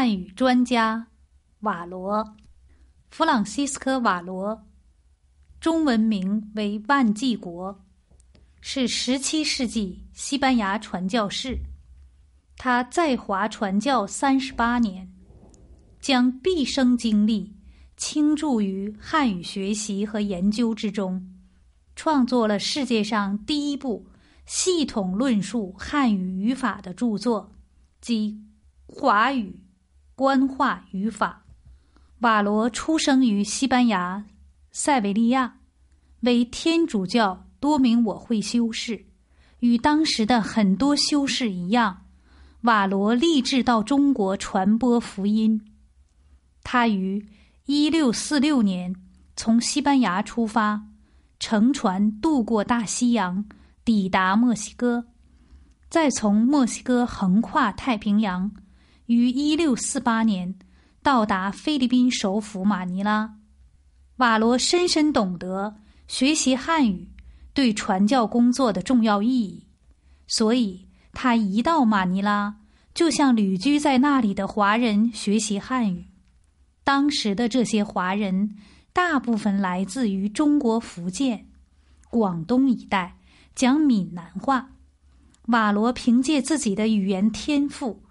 汉语专家瓦罗，弗朗西斯科·瓦罗，中文名为万济国，是十七世纪西班牙传教士。他在华传教三十八年，将毕生精力倾注于汉语学习和研究之中，创作了世界上第一部系统论述汉语语法的著作，即。华语官话语法。瓦罗出生于西班牙塞维利亚，为天主教多明我会修士。与当时的很多修士一样，瓦罗立志到中国传播福音。他于一六四六年从西班牙出发，乘船渡过大西洋，抵达墨西哥，再从墨西哥横跨太平洋。于一六四八年到达菲律宾首府马尼拉，瓦罗深深懂得学习汉语对传教工作的重要意义，所以他一到马尼拉就向旅居在那里的华人学习汉语。当时的这些华人大部分来自于中国福建、广东一带，讲闽南话。瓦罗凭借自己的语言天赋。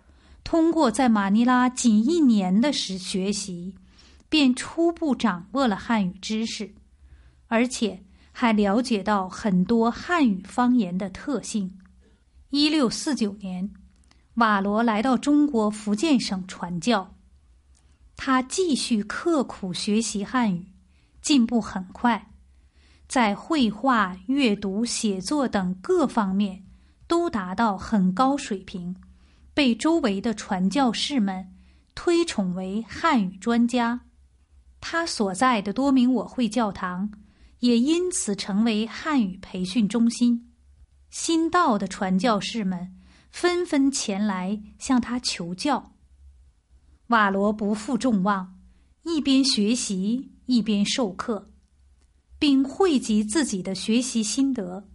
通过在马尼拉仅一年的时学习，便初步掌握了汉语知识，而且还了解到很多汉语方言的特性。一六四九年，瓦罗来到中国福建省传教，他继续刻苦学习汉语，进步很快，在绘画、阅读、写作等各方面都达到很高水平。被周围的传教士们推崇为汉语专家，他所在的多明我会教堂也因此成为汉语培训中心。新到的传教士们纷纷前来向他求教。瓦罗不负众望，一边学习一边授课，并汇集自己的学习心得。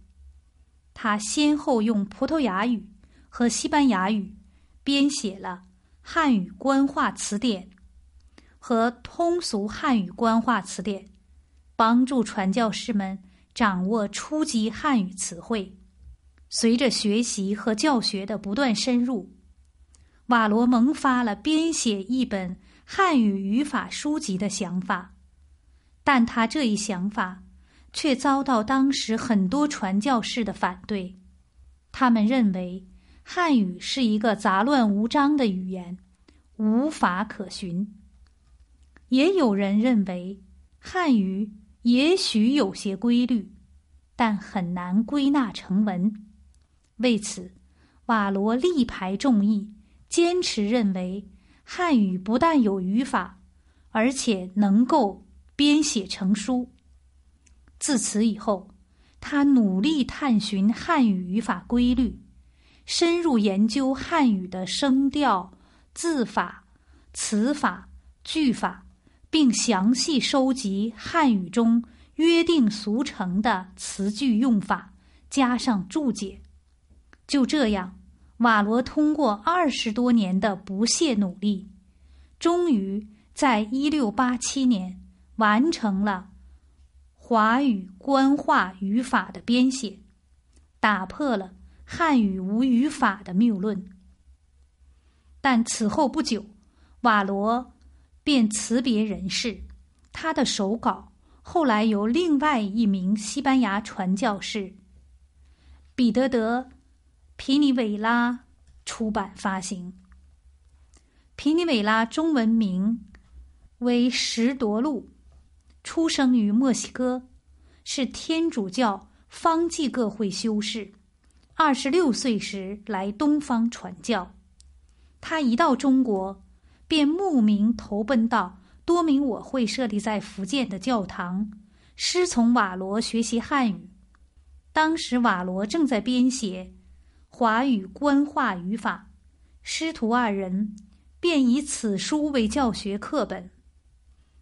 他先后用葡萄牙语和西班牙语。编写了汉语官话词典和通俗汉语官话词典，帮助传教士们掌握初级汉语词汇。随着学习和教学的不断深入，瓦罗萌发了编写一本汉语语法书籍的想法，但他这一想法却遭到当时很多传教士的反对，他们认为。汉语是一个杂乱无章的语言，无法可循。也有人认为，汉语也许有些规律，但很难归纳成文。为此，瓦罗力排众议，坚持认为汉语不但有语法，而且能够编写成书。自此以后，他努力探寻汉语语法规律。深入研究汉语的声调、字法、词法、句法，并详细收集汉语中约定俗成的词句用法，加上注解。就这样，瓦罗通过二十多年的不懈努力，终于在一六八七年完成了华语官话语法的编写，打破了。汉语无语法的谬论，但此后不久，瓦罗便辞别人世。他的手稿后来由另外一名西班牙传教士彼得德·皮尼韦拉出版发行。皮尼韦拉中文名为什夺路，出生于墨西哥，是天主教方济各会修士。二十六岁时来东方传教，他一到中国，便慕名投奔到多明我会设立在福建的教堂，师从瓦罗学习汉语。当时瓦罗正在编写华语官话语法，师徒二人便以此书为教学课本，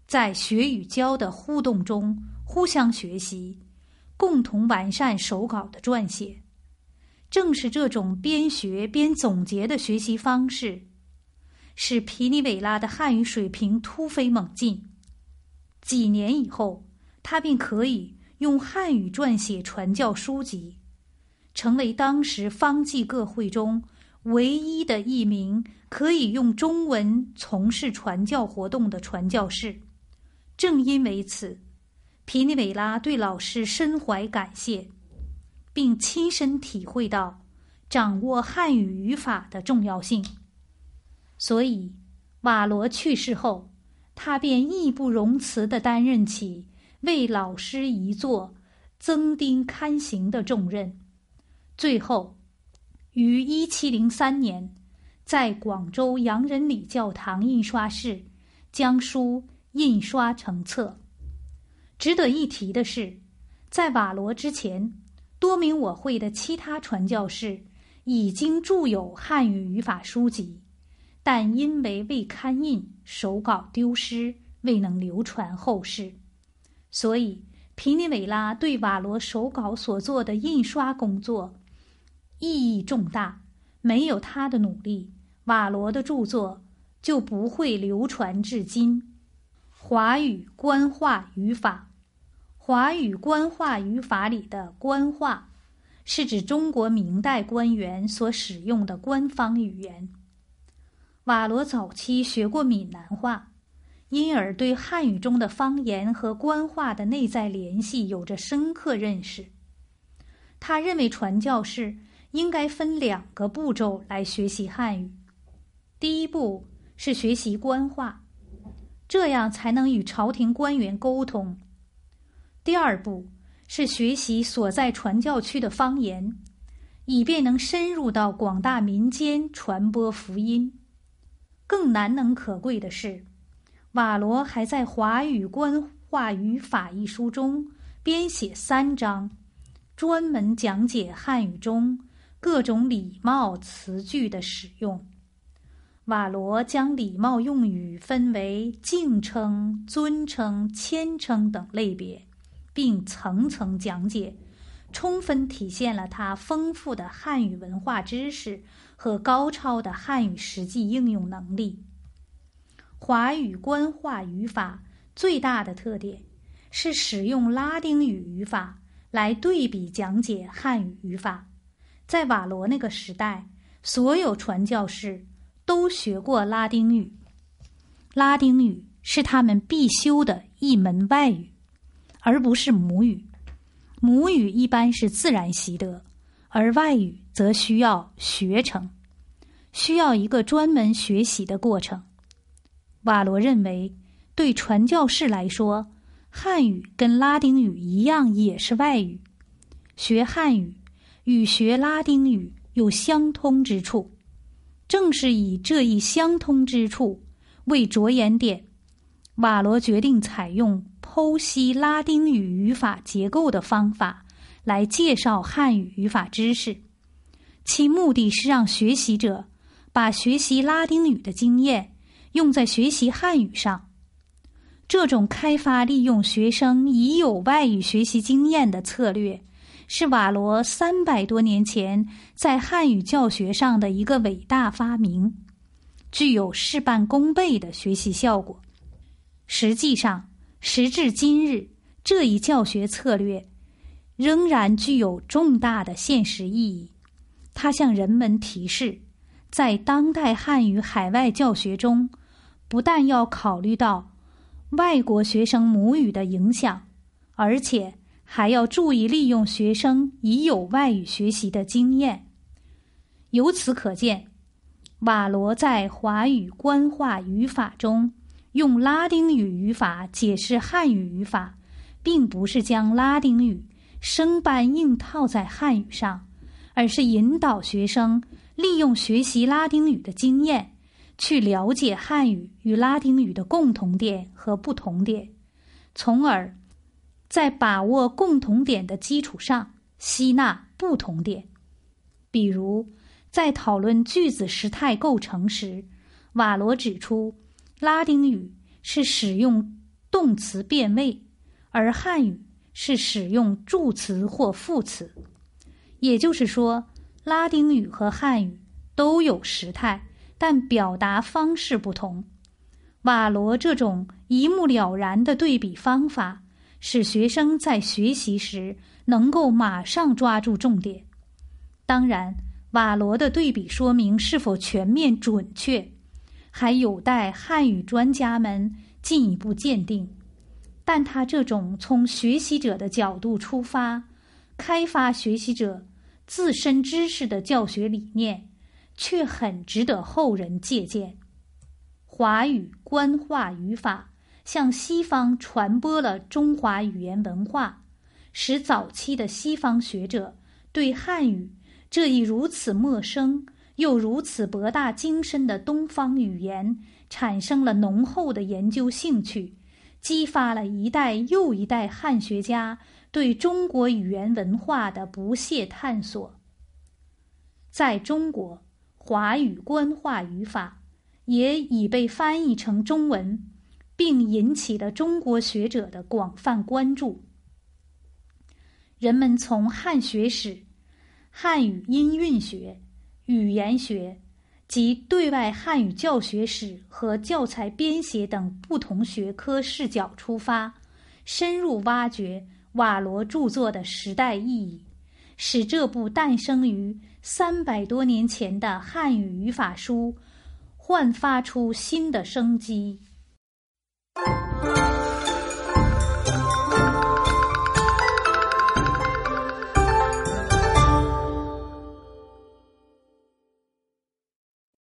在学与教的互动中互相学习，共同完善手稿的撰写。正是这种边学边总结的学习方式，使皮尼韦拉的汉语水平突飞猛进。几年以后，他便可以用汉语撰写传教书籍，成为当时方济各会中唯一的一名可以用中文从事传教活动的传教士。正因为此，皮尼韦拉对老师深怀感谢，并亲身体会到掌握汉语语法的重要性。所以，瓦罗去世后，他便义不容辞地担任起为老师遗作增订刊行的重任。最后，于一七零三年，在广州洋人礼教堂印刷室将书印刷成册。值得一提的是，在瓦罗之前，多明我会的其他传教士已经著有汉语语法书籍。但因为未刊印，手稿丢失，未能流传后世，所以皮尼韦拉对瓦罗手稿所做的印刷工作意义重大。没有他的努力，瓦罗的著作就不会流传至今。华语官话语法，华语官话语法里的官话，是指中国明代官员所使用的官方语言。瓦罗早期学过闽南话，因而对汉语中的方言和官话的内在联系有着深刻认识。他认为传教士应该分两个步骤来学习汉语：第一步是学习官话，这样才能与朝廷官员沟通；第二步是学习所在传教区的方言，以便能深入到广大民间传播福音。更难能可贵的是，瓦罗还在《华语官话语法》一书中编写三章，专门讲解汉语中各种礼貌词句的使用。瓦罗将礼貌用语分为敬称、尊称、谦称等类别，并层层讲解，充分体现了他丰富的汉语文化知识。和高超的汉语实际应用能力。华语官话语法最大的特点是使用拉丁语语法来对比讲解汉语语法。在瓦罗那个时代，所有传教士都学过拉丁语，拉丁语是他们必修的一门外语，而不是母语。母语一般是自然习得。而外语则需要学成，需要一个专门学习的过程。瓦罗认为，对传教士来说，汉语跟拉丁语一样也是外语，学汉语与学拉丁语有相通之处。正是以这一相通之处为着眼点，瓦罗决定采用剖析拉丁语语法结构的方法。来介绍汉语语法知识，其目的是让学习者把学习拉丁语的经验用在学习汉语上。这种开发利用学生已有外语学习经验的策略，是瓦罗三百多年前在汉语教学上的一个伟大发明，具有事半功倍的学习效果。实际上，时至今日，这一教学策略。仍然具有重大的现实意义。它向人们提示，在当代汉语海外教学中，不但要考虑到外国学生母语的影响，而且还要注意利用学生已有外语学习的经验。由此可见，瓦罗在华语官话语法中用拉丁语语法解释汉语语法，并不是将拉丁语。生搬硬套在汉语上，而是引导学生利用学习拉丁语的经验，去了解汉语与拉丁语的共同点和不同点，从而在把握共同点的基础上吸纳不同点。比如，在讨论句子时态构成时，瓦罗指出，拉丁语是使用动词变位，而汉语。是使用助词或副词，也就是说，拉丁语和汉语都有时态，但表达方式不同。瓦罗这种一目了然的对比方法，使学生在学习时能够马上抓住重点。当然，瓦罗的对比说明是否全面准确，还有待汉语专家们进一步鉴定。但他这种从学习者的角度出发，开发学习者自身知识的教学理念，却很值得后人借鉴。华语官话语法向西方传播了中华语言文化，使早期的西方学者对汉语这一如此陌生又如此博大精深的东方语言产生了浓厚的研究兴趣。激发了一代又一代汉学家对中国语言文化的不懈探索。在中国，华语官话语法也已被翻译成中文，并引起了中国学者的广泛关注。人们从汉学史、汉语音韵学、语言学。及对外汉语教学史和教材编写等不同学科视角出发，深入挖掘瓦罗著作的时代意义，使这部诞生于三百多年前的汉语语法书焕发出新的生机。